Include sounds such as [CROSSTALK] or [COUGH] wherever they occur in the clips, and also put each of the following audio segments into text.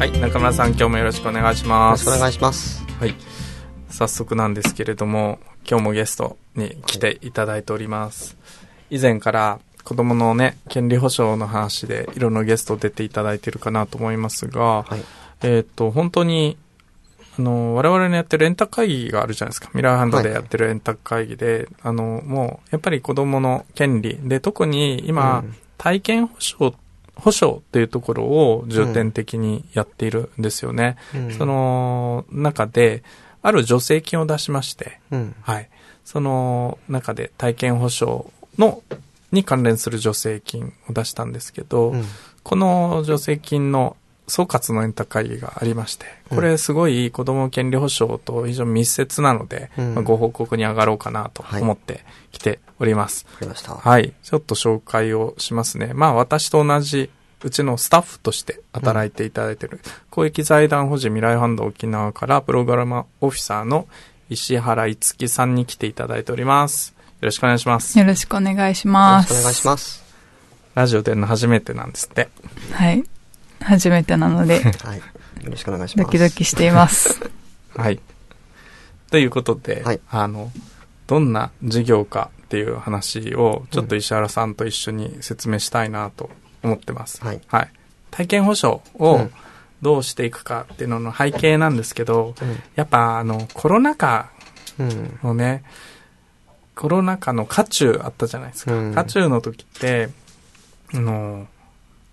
はい、中村さん、今日もよろしくお願いします。よろしくお願いします。はい。早速なんですけれども、今日もゲストに来ていただいております。以前から子供のね、権利保障の話でいろんなゲスト出ていただいてるかなと思いますが、はい。えっ、と、本当に、あの、我々のやってるエンタ会議があるじゃないですか。ミラーハンドでやってるエンタ会議で、あの、もう、やっぱり子供の権利で、特に今、うん体験保障、保障っていうところを重点的にやっているんですよね。うんそ、の中で、ある助成金を出しまして、うん。はい。その中で体験保障の、に関連する助成金を出したんですけど、うん。この助成金の総括のエンタ会議がありまして、これすごい子供権利保障と非常に密接なので、うんまあご報告に上がろうかなと思ってきております。わかりました。はい。ちょっと紹介をしますね。まあ私と同じ、うちのスタッフとして働いていただいている、公益財団法人未来ファンド沖縄からプログラマーオフィサーの石原いつきさんに来ていただいております。よろしくお願いします。よろしくお願いしよろます。しくお願いします。ラジオ出るの初めてなんですって。はい。初めてなので、はい。よろしくお願いします。ドキドキしています。はい。ということで、はいあの、どんな事業かっていう話を、ちょっと石原さんと一緒に説明したいなと思ってます。はい。体験保障うをんどうしていくかっていうのの背景なんですけど、うんやっぱあの、コロナ禍うん。のね、コロナ禍の渦中あったじゃないですか。うん渦中の時って、あの、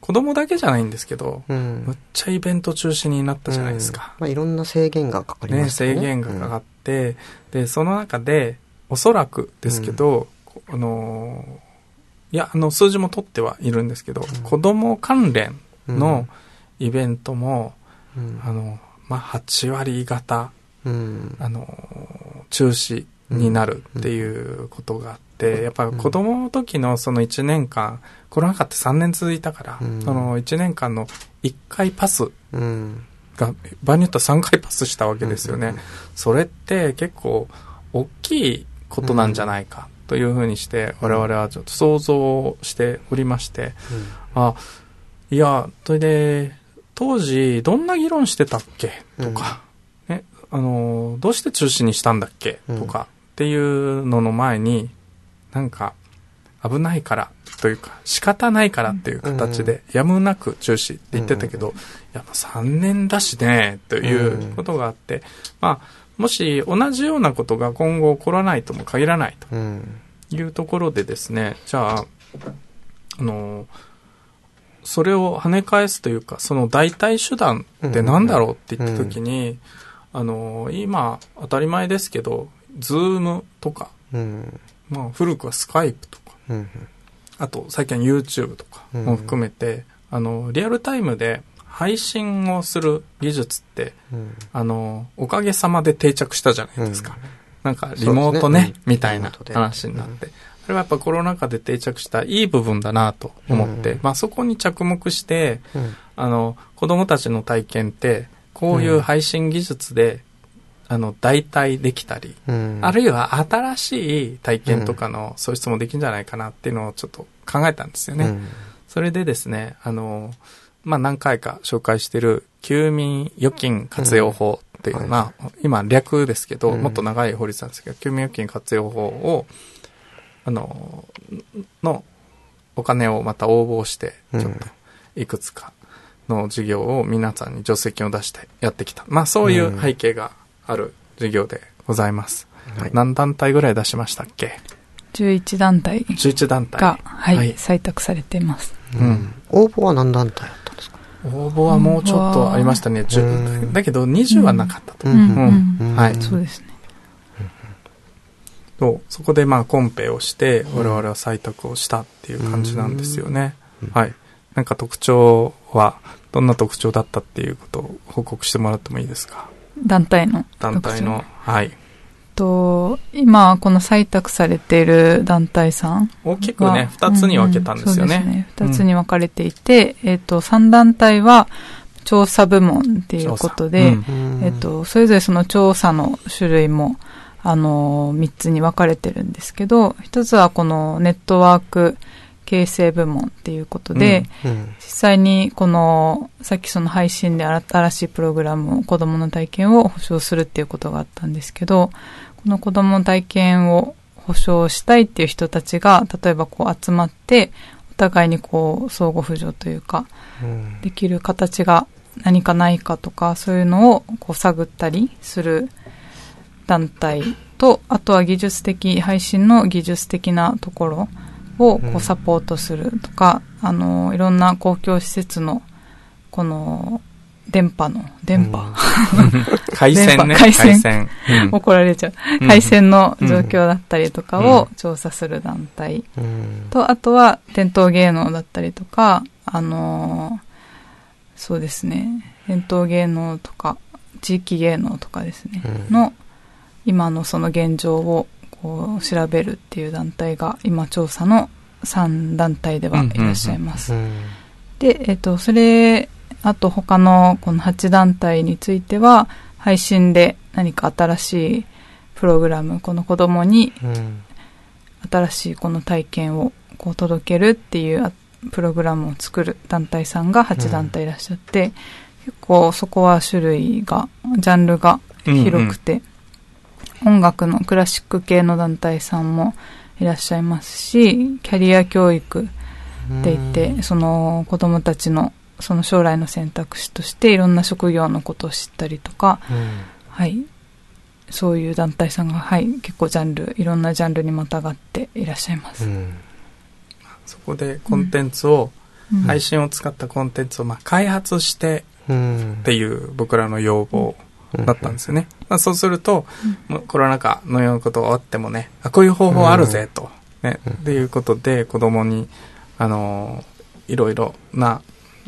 子供だけじゃないんですけど、うん。むっちゃイベント中止になったじゃないですか。うんまあ、いろんな制限がかかりね、ましたね。制限がかかって、で、その中で、おそらくですけど、あのー、いや、あの、数字も取ってはいるんですけど、うん子供関連うんの、イベントも、うんあの、まあ、8割方、うん。あのー、中止になるっていうことがあって、やっぱ子供の時のその1年間、コロナ禍って3年続いたから、うん。その1年間の1回パスうん。が、場合によっては3回パスしたわけですよね。うんそれって結構大きいことなんじゃないかというふうにして我々はちょっと想像しておりまして、あ、いや、それで当時どんな議論してたっけ？とか、ね、あの、どうして中止にしたんだっけ？うんとかっていうのの前に、なんか危ないからというか仕方ないからっていう形でやむなく中止って言ってたけど、やっぱ3年だしね、ということがあって、まあ、もし同じようなことが今後起こらないとも限らないうん。というところでですね、じゃあ、あの、それを跳ね返すというか、その代替手段って何だろうって言った時に、あの、今当たり前ですけど、ズームとか、うん。まあ古くはスカイプとか、うん。あと最近は YouTube とかも含めて、あの、リアルタイムで配信をする技術って、うん。あの、おかげさまで定着したじゃないですか。うんなんか、リモートね、ねみたいな話になって。あれはやっぱコロナ禍で定着したいい部分だなと思って、うんまあそこに着目して、うん。あの、子供たちの体験って、こういう配信技術で、あの、代替できたり、うん。あるいは新しい体験とかの創出もできるんじゃないかなっていうのをちょっと考えたんですよね。うん。それでですね、あの、まあ、何回か紹介している、休眠預金活用法っていう、うんまあ、今略ですけど、うんもっと長い法律なんですけど、休眠預金活用法を、あの、のお金をまた応募して、ちょっと、いくつかの事業を皆さんに助成金を出してやってきた。まあ、そういう背景がある事業でございます。はい何団体ぐらい出しましたっけ？11団体 ?11 団体。が、はい、はい採択されています。うん応募は何団体だったんですか？応募はもうちょっとありましたね。10うんだけど20はなかったと。ううんはいそうですね。とそこでまあコンペをして、我々は採択をしたっていう感じなんですよね。はい。なんか特徴は、どんな特徴だったっていうことを報告してもらってもいいですか？団体の団体の、はい。と、今、この採択されている団体さん大きくね、二つに分けたんですようんうんそうですねね。。二つに分かれていて、えっ、と、3団体は調査部門っていうことで、うんえっ、と、それぞれその調査の種類も、あの、3つに分かれてるんですけど、一つはこのネットワーク形成部門っていうことで、うん。実際にこの、さっきその配信で新しいプログラムを、子供の体験を保証するっていうことがあったんですけど、この子供の体験を保証したいっていう人たちが、例えばこう集まって、お互いにこう相互扶助というか、うん。できる形が何かないかとか、そういうのをこう探ったりする団体と、あとは技術的、配信の技術的なところをこうん。うサポートするとか、あの、いろんな公共施設の、この、電波の、電波、[LAUGHS] 回線ね。回線。怒られちゃう。うん。回線の状況だったりとかうを調査する団体。うん。と、あとは伝統芸能だったりとか、あのーそうですね、伝統芸能とか、地域芸能とかですね、うん。の、今のその現状をこう調べるっていう団体が、今調査の3団体ではいらっしゃいます。うん。で、えっ、と、それ、あと他のこの8団体については、配信で何か新しいプログラム、この子供にうん。新しいこの体験をこう届けるっていうあプログラムを作る団体さんが8団体いらっしゃって、結構そこは種類が、ジャンルが広くて、音楽のクラシック系の団体さんもいらっしゃいますし、キャリア教育って言って、その子供たちのその将来の選択肢としていろんな職業のことを知ったりとか、うん。はい。そういう団体さんが、はい、結構ジャンル、いろんなジャンルにまたがっていらっしゃいます。うん。そこでコンテンツを、うん配信を使ったコンテンツをまあ開発してうんっていう僕らの要望だったんですよね。まあ、そうすると、もうコロナ禍のようなことがあってもね、あこういう方法あるぜと、ね、っていうことで子供に、あのーいろいろな、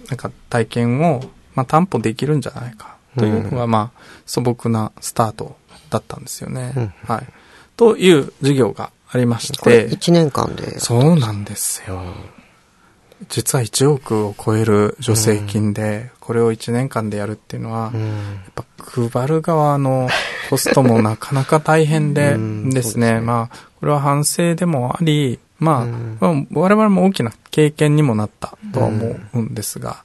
なんか体験を、まあ、担保できるんじゃないかというのが、うまあ、素朴なスタートだったんですよね。うんはい。という授業がありましこれて、1年間で。そうなんですよ。実は1億を超える助成金で、これを1年間でやるっていうのは、うん。やっぱ配る側の [LAUGHS] コストもなかなか大変でうん。ですね、まあ、これは反省でもあり、まあ、我々も大きな経験にもなったとは思うんですが、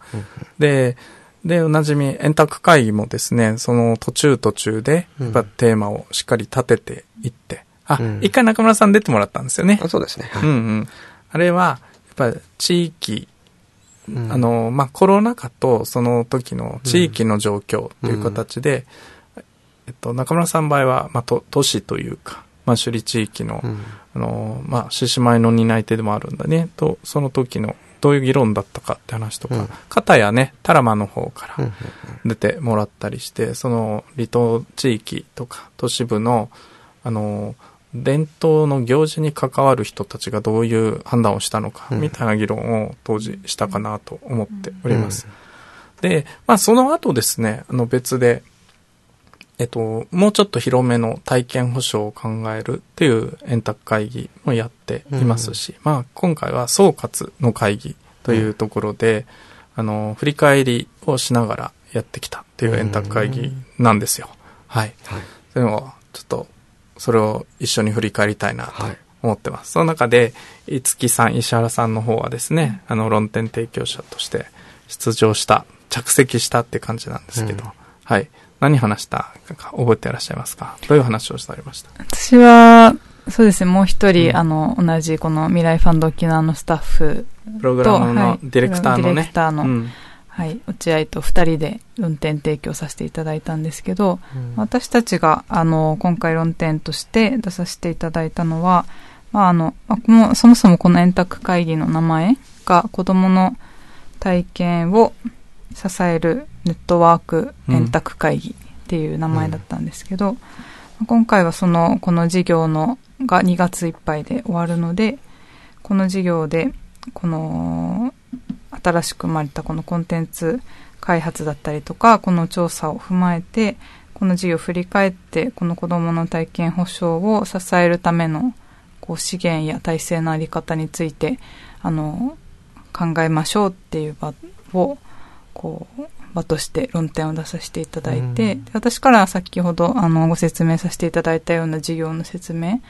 で、で、おなじみ、円卓会議もですね、その途中途中で、やっぱテーマをしっかり立てていって、あ、うん。一回中村さん出てもらったんですよね。あそうですね。はいうんうん。あれは、やっぱ地域、うん。あ、の、まあ、コロナ禍とその時の地域の状況という形で、えっと、中村さんの場合は、まあ、と都市というか、まあ、首里地域の、うん。あの、まあ、獅子舞の担い手でもあるんだね、と、その時の、どういう議論だったかって話とか、うん。片やね、タラマの方からうん。出てもらったりして、その離島地域とか都市部の、あの、伝統の行事に関わる人たちがどういう判断をしたのか、うんみたいな議論を当時したかなと思っております。で、まあその後ですね、あの別で、えっと、もうちょっと広めの体験保障を考えるっていう円卓会議もやっていますし、まあ今回は総括の会議というところで、あの、振り返りをしながらやってきたっていう円卓会議なんですよ。はい。はい。というのを、ちょっと、それを一緒に振り返りたいなとはい思ってます。その中で、五木さん、石原さんの方はですね、あの、論点提供者として出場した、着席したって感じなんですけど、うんはい。何話したか覚えていらっしゃいますか？どういう話をされました？私は、そうですね、もう一人、うんあの、同じこの未来ファンド沖縄のスタッフプログと、ラムのディレクターのディレねク。ターの、うんはい、落合と二人で論点提供させていただいたんですけど、私たちが、あの、今回論点として出させていただいたのは、まあ、あの、まあこのそもそもこの円卓会議の名前が子供の体験を支えるネットワーク円卓会議っていう名前だったんですけど、今回はその、この事業の、が2月いっぱいで終わるので、この事業で、この、新しく生まれたこのコンテンツ開発だったりとか、この調査を踏まえて、この事業を振り返って、この子供の体験保障を支えるためのこう資源や体制のあり方について、あの、考えましょうっていう場を、こう、場として論点を出させていただいて、うん、私から先ほどあのご説明させていただいたような事業の説明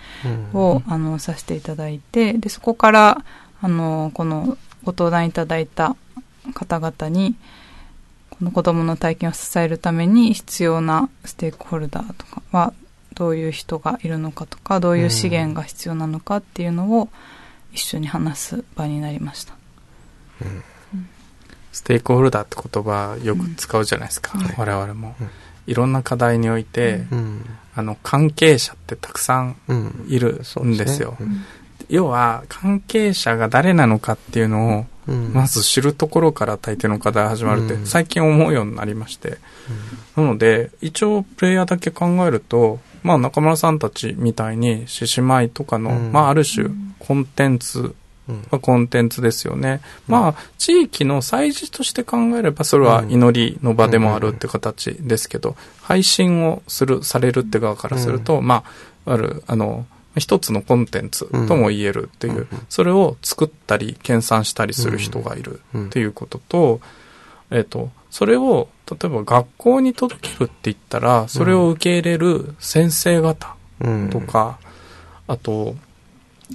を、うん、あのさせていただいてでそこからあのこのご登壇いただいた方々にこの子どもの体験を支えるために必要なステークホルダーとかはどういう人がいるのかとかどういう資源が必要なのかっていうのを一緒に話す場になりました。うん。ステークホルダーって言葉よく使うじゃないですか、うん、我々も、うん、いろんな課題において、うん、あの関係者ってたくさんいるんですよ、ね、要は関係者が誰なのかっていうのをまず知るところから大抵の課題始まるって最近思うようになりまして、なので一応プレイヤーだけ考えるとまあ中村さんたちみたいに獅子舞とかの、まあある種コンテンツがコンテンツですよね。うん、まあ、地域の祭事として考えれば、それは祈りの場でもあるって形ですけど、配信をする、されるって側からすると、まあ、ある、あの、一つのコンテンツとも言えるっていう、それを作ったり、研鑽したりする人がいるっていうことと、えっと、それを、例えば学校に届けるって言ったら、それを受け入れる先生方とか、あと、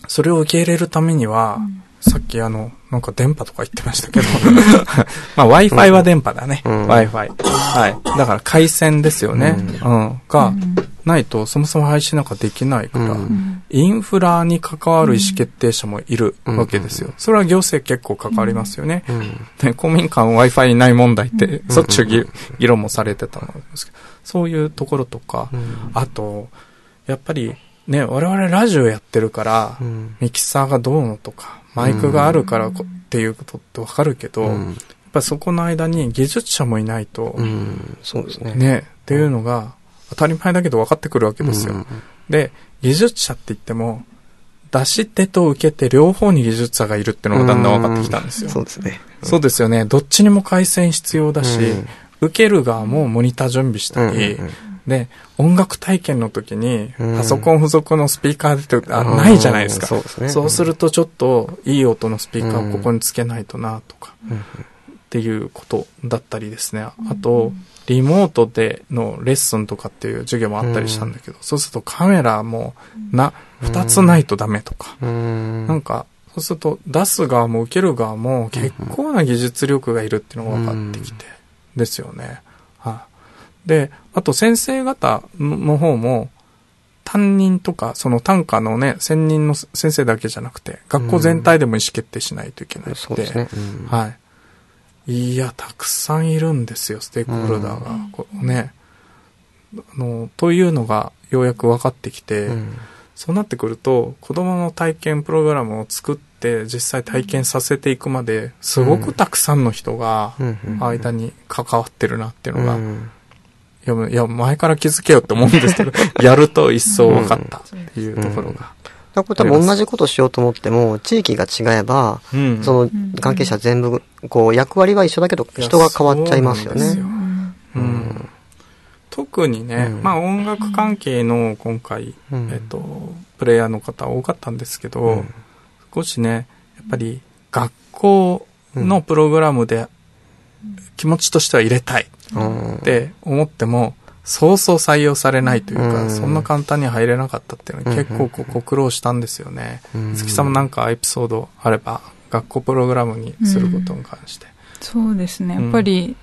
それを受け入れるためには、うん、さっきあの、なんか電波とか言ってましたけど、[LAUGHS] まあ Wi-Fi は電波だね。うん、Wi-Fi。はい。だから回線ですよね。うん。うん、が、ないとそもそも配信なんかできないから、インフラに関わる意思決定者もいるわけですよ。それは行政結構関わりますよね。で公民館 Wi-Fi ない問題って、そっちゅう議論もされてたんですけど、そういうところとか、あと、やっぱりね、我々ラジオやってるから、うん、ミキサーがどうのとか、マイクがあるからっていうことってわかるけど、うん、やっぱそこの間に技術者もいないと、うん、そうですね。ね、っていうのが当たり前だけど分かってくるわけですよ。で、技術者って言っても、出し手と受け手両方に技術者がいるっていうのがだんだん分かってきたんですよ。そうですね。そうですよね。どっちにも回線必要だし、受ける側もモニター準備したり、で、音楽体験の時に、パソコン付属のスピーカーで、あ、ないじゃないですか。そうですね。そうするとちょっと、いい音のスピーカーをここにつけないとな、とか、っていうことだったりですね。あと、リモートでのレッスンとかっていう授業もあったりしたんだけど、そうするとカメラも、な、二つないとダメとか、なんか、そうすると出す側も受ける側も結構な技術力がいるっていうのが分かってきて、ですよね。はい、で、あと先生方の方も、担任とか、その単価のね、専任の先生だけじゃなくて、学校全体でも意思決定しないといけないので、ね。うん、はい。いや、たくさんいるんですよ、ステークホルダーが。こうね。あの、というのがようやく分かってきて、うん、そうなってくると、子供の体験プログラムを作って、実際体験させていくまで、すごくたくさんの人が、間に関わってるなっていうのが、いや、いや前から気づけよって思うんですけど、[LAUGHS] やると一層分かったっていうところが。多分同じことしようと思っても、地域が違えば、うん、その関係者全部、こう、役割は一緒だけど、人が変わっちゃいますよね。うん、特にね、うん、まあ音楽関係の今回、えっと、プレイヤーの方多かったんですけど、少しね、やっぱり学校のプログラムで気持ちとしては入れたい。って思っても、そうそう採用されないというか、そんな簡単に入れなかったっていうのは結構こうご苦労したんですよね。月さんもなんかエピソードあれば、学校プログラムにすることに関して。そうですね。やっぱり、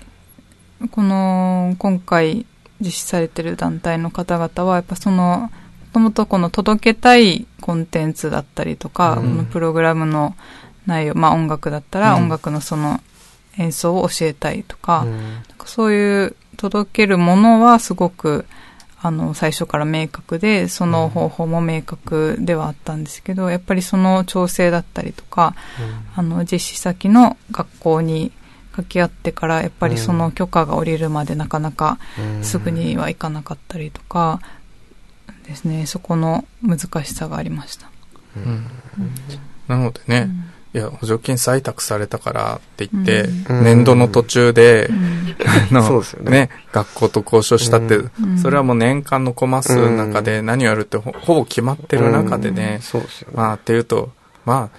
この、今回実施されてる団体の方々は、やっぱその、もともとこの届けたいコンテンツだったりとか、このプログラムの内容、まあ音楽だったら音楽のその演奏を教えたいとか、うん、なんかそういう届けるものはすごくあの最初から明確でその方法も明確ではあったんですけどやっぱりその調整だったりとか、うん、あの実施先の学校に掛け合ってからやっぱりその許可が下りるまでなかなかすぐにはいかなかったりとかですね。そこの難しさがありました。うん、なのでね、いや、補助金採択されたからって言って、年度の途中で、あの、ね、学校と交渉したって、それはもう年間のコマ数の中で何をやるってほぼ決まってる中でね、まあ、っていうと、まあ、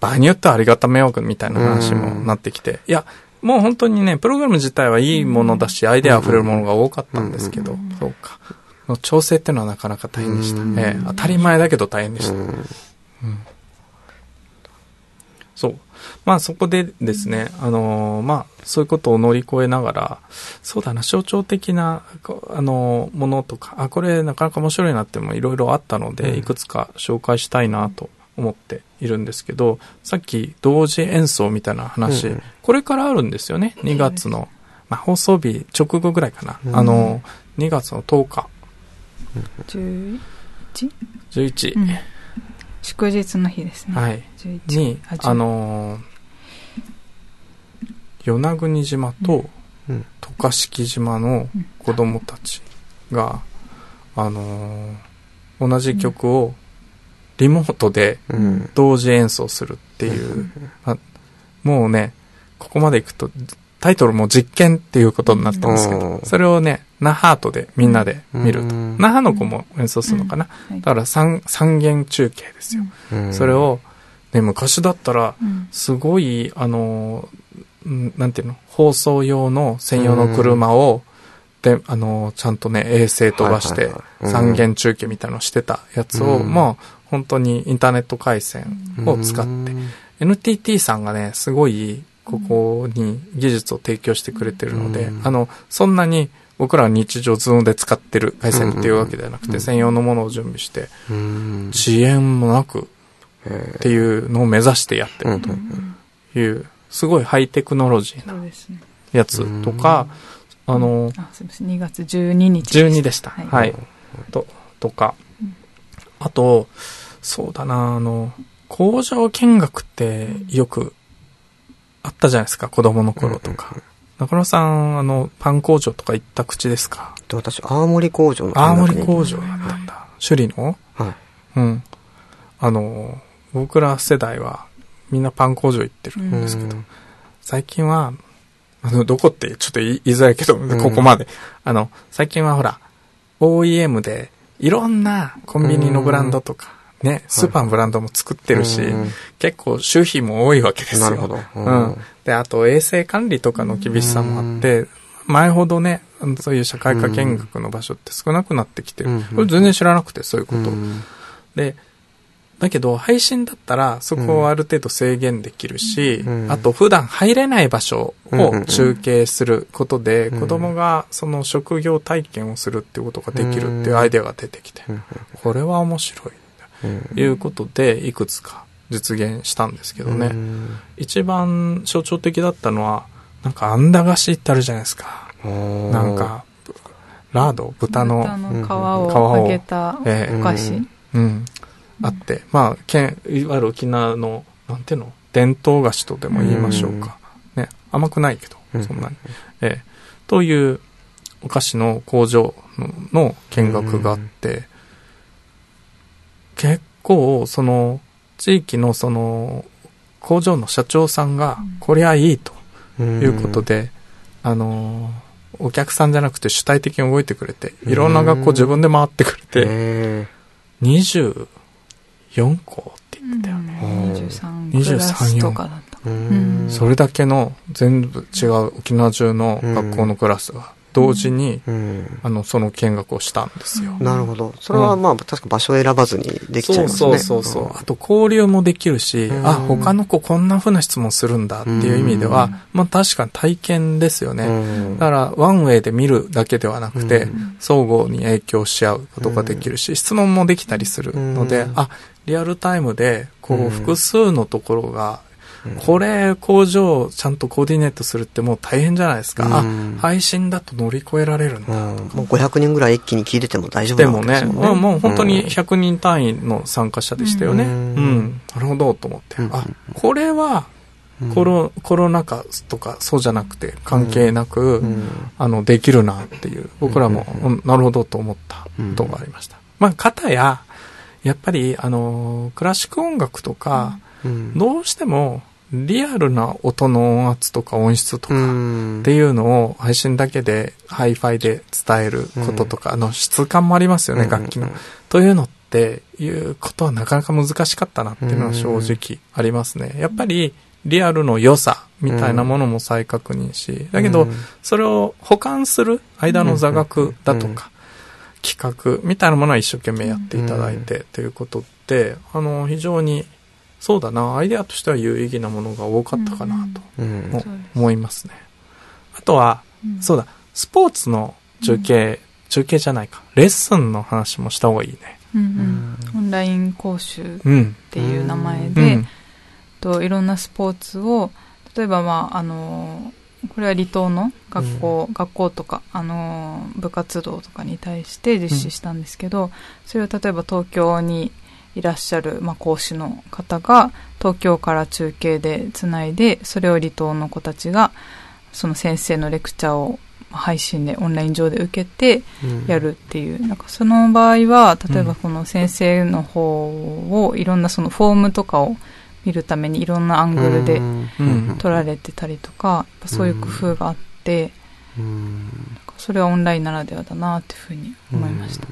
場合によってはありがた迷惑みたいな話もなってきて、いや、もう本当にね、プログラム自体はいいものだし、アイデア溢れるものが多かったんですけど、そうか。の調整っていうのはなかなか大変でした。ええ、当たり前だけど大変でした。うん。まあそこでですね、あのー、まあそういうことを乗り越えながら、そうだな、象徴的な、あのー、ものとか、あ、これなかなか面白いなってもいろいろあったので、いくつか紹介したいなと思っているんですけど、さっき同時演奏みたいな話、うん、これからあるんですよね、2月の、まあ放送日直後ぐらいかな、うん、あのー、2月の10日。11?11、11、うん祝日の日ですね。はい。に、あのー、与那国島と渡嘉敷島の子供たちが、あのー、同じ曲をリモートで同時演奏するっていう、もうね、ここまで行くとタイトルも実験っていうことになったんですけど、それをね、ナハートでみんなで見ると。那覇の子も演奏するのかな。だから三三元中継ですよ。それを、ね、昔だったら、すごい、あの、なんていうの、放送用の専用の車を、で、あの、ちゃんとね、衛星飛ばして、三元中継みたいのしてたやつを、もう、本当にインターネット回線を使って、NTT さんがね、すごい、ここに技術を提供してくれてるので、あの、そんなに僕らは日常ズームで使ってる回線っていうわけではなくて、専用のものを準備して、遅延もなくっていうのを目指してやってるという、すごいハイテクノロジーなやつとか、あの、あ、すみません、2月12日12でした。はい。と、とか、あと、そうだな、あの、工場見学ってよくあったじゃないですか、子供の頃とか。中野さん、あの、パン工場とか行った口ですか？私、青森工場の青森工場だったんだ。首里の？はい。うん。あの、僕ら世代はみんなパン工場行ってるんですけど、最近は、あの、どこってちょっと言いづらいけど、ここまで。あの、最近はほら、OEM でいろんなコンビニのブランドとか、ね、スーパーのブランドも作ってるし、はい、結構収費も多いわけですよ。なるほど。うん。で、あと衛生管理とかの厳しさもあって、前ほどね、そういう社会科見学の場所って少なくなってきてる。これ全然知らなくて、そういうこと。で、だけど、配信だったら、そこをある程度制限できるし、あと、普段入れない場所を中継することで、子供がその職業体験をするっていうことができるっていうアイデアが出てきて、これは面白い。いうことで、いくつか実現したんですけどね。一番象徴的だったのは、なんか、あんだ菓子ってあるじゃないですか。なんか、ラード？豚の皮を揚げたお菓子、えうん、あって、まあ、県、いわゆる沖縄の、なんていうの？伝統菓子とでも言いましょうか。ね、甘くないけど、そんなに。ええ。というお菓子の工場の見学があって、結構、その、地域のその、工場の社長さんが、こりゃいいということで、あの、お客さんじゃなくて主体的に動いてくれて、いろんな学校自分で回ってくれて、24校って言ってたよね。23とかだった。それだけの全部違う沖縄中の学校のクラスが同時に、うん、あの、その見学をしたんですよ。なるほど。それはまあ、確か場所を選ばずにできちゃいますね。そうそうそう。あと、交流もできるし、あ、他の子こんな風な質問するんだっていう意味では、まあ確かに体験ですよね。だから、ワンウェイで見るだけではなくて、相互に影響し合うことができるし、質問もできたりするので、あ、リアルタイムで、こう、複数のところがこれ工場ちゃんとコーディネートするってもう大変じゃないですか。あ、配信だと乗り越えられるんだ。もう500人ぐらい一気に聞いてても大丈夫なんですね。でもね、もう本当に100人単位の参加者でしたよね。うん。なるほどと思って。あ、これは、コロコロナ禍とかそうじゃなくて関係なく、あのできるなっていう僕らも、なるほどと思ったことがありました。まあ、かたややっぱりあのクラシック音楽とか、どうしてもリアルな音の音圧とか音質とかっていうのを配信だけでハイファイで伝えることとか、あの質感もありますよね、楽器の。というのっていうことはなかなか難しかったなっていうのは正直ありますね。やっぱりリアルの良さみたいなものも再確認し、だけどそれを保管する間の座学だとか、企画みたいなものは一生懸命やっていただいてということで、あの、非常にそうだな、アイデアとしては有意義なものが多かったかなと思いますね。あとは、そうだ、スポーツの中継、中継じゃないか、レッスンの話もした方がいいね。うんオンライン講習っていう名前で、といろんなスポーツを、例えば、まあ、あの、これは離島の学校、うん、学校とか、あの、部活動とかに対して実施したんですけど、うん、それを例えば東京にいらっしゃる、まあ、講師の方が東京から中継でつないでそれを離島の子たちがその先生のレクチャーを配信でオンライン上で受けてやるっていう、うん、なんかその場合は例えばこの先生の方をいろんなそのフォームとかを見るためにいろんなアングルで撮られてたりとか、そういう工夫があって、それはオンラインならではだなっていうふうに思いました。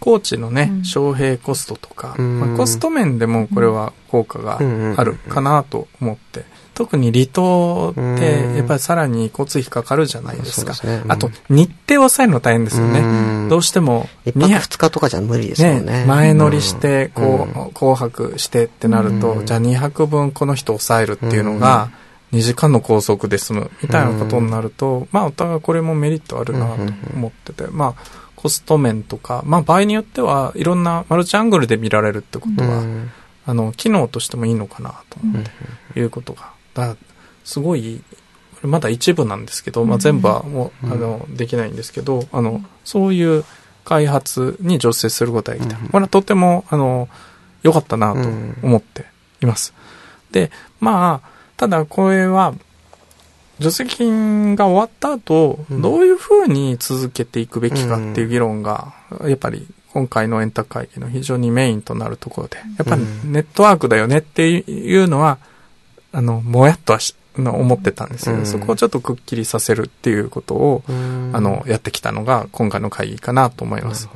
コーチのね、招聘コストとか、まあ、コスト面でもこれは効果があるかなと思って、特に離島ってやっぱりさらに交通費かかるじゃないですか。すね、あと日程を抑えるの大変ですよね。どうしても2泊2日とかじゃ無理ですよね。ね前乗りして、こう、紅白してってなると、じゃあ2泊分この人抑えるっていうのが、2時間の拘束で済むみたいなことになると、まあお互いこれもメリットあるなと思ってて、まあコスト面とか、まあ場合によってはいろんなマルチアングルで見られるってことは、うん、あの、機能としてもいいのかなと思って、うん、いうことが。だすごい、まだ一部なんですけど、まあ全部はもう、あの、できないんですけど、あの、そういう開発に助成することができた。これはとても、あの、良かったなと思っています。で、まあ、ただこれは、助成金が終わった後、どういうふうに続けていくべきかっていう議論が、やっぱり今回のエンタ会議の非常にメインとなるところで、やっぱりネットワークだよねっていうのは、あの、もやっとはし思ってたんですけど、そこをちょっとくっきりさせるっていうことを、あの、やってきたのが今回の会議かなと思います。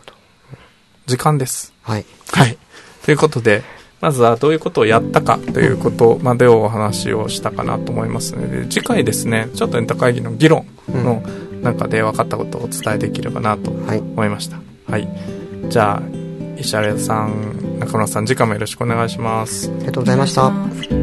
時間です。はい。はい。ということで、まずはどういうことをやったかということまでお話をしたかなと思いますので、次回ですね、ちょっとエンタ会議の議論の中で分かったことをお伝えできればなと思いました。はい。はい、じゃあ、石原さん、中村さん、次回もよろしくお願いします。ありがとうございました。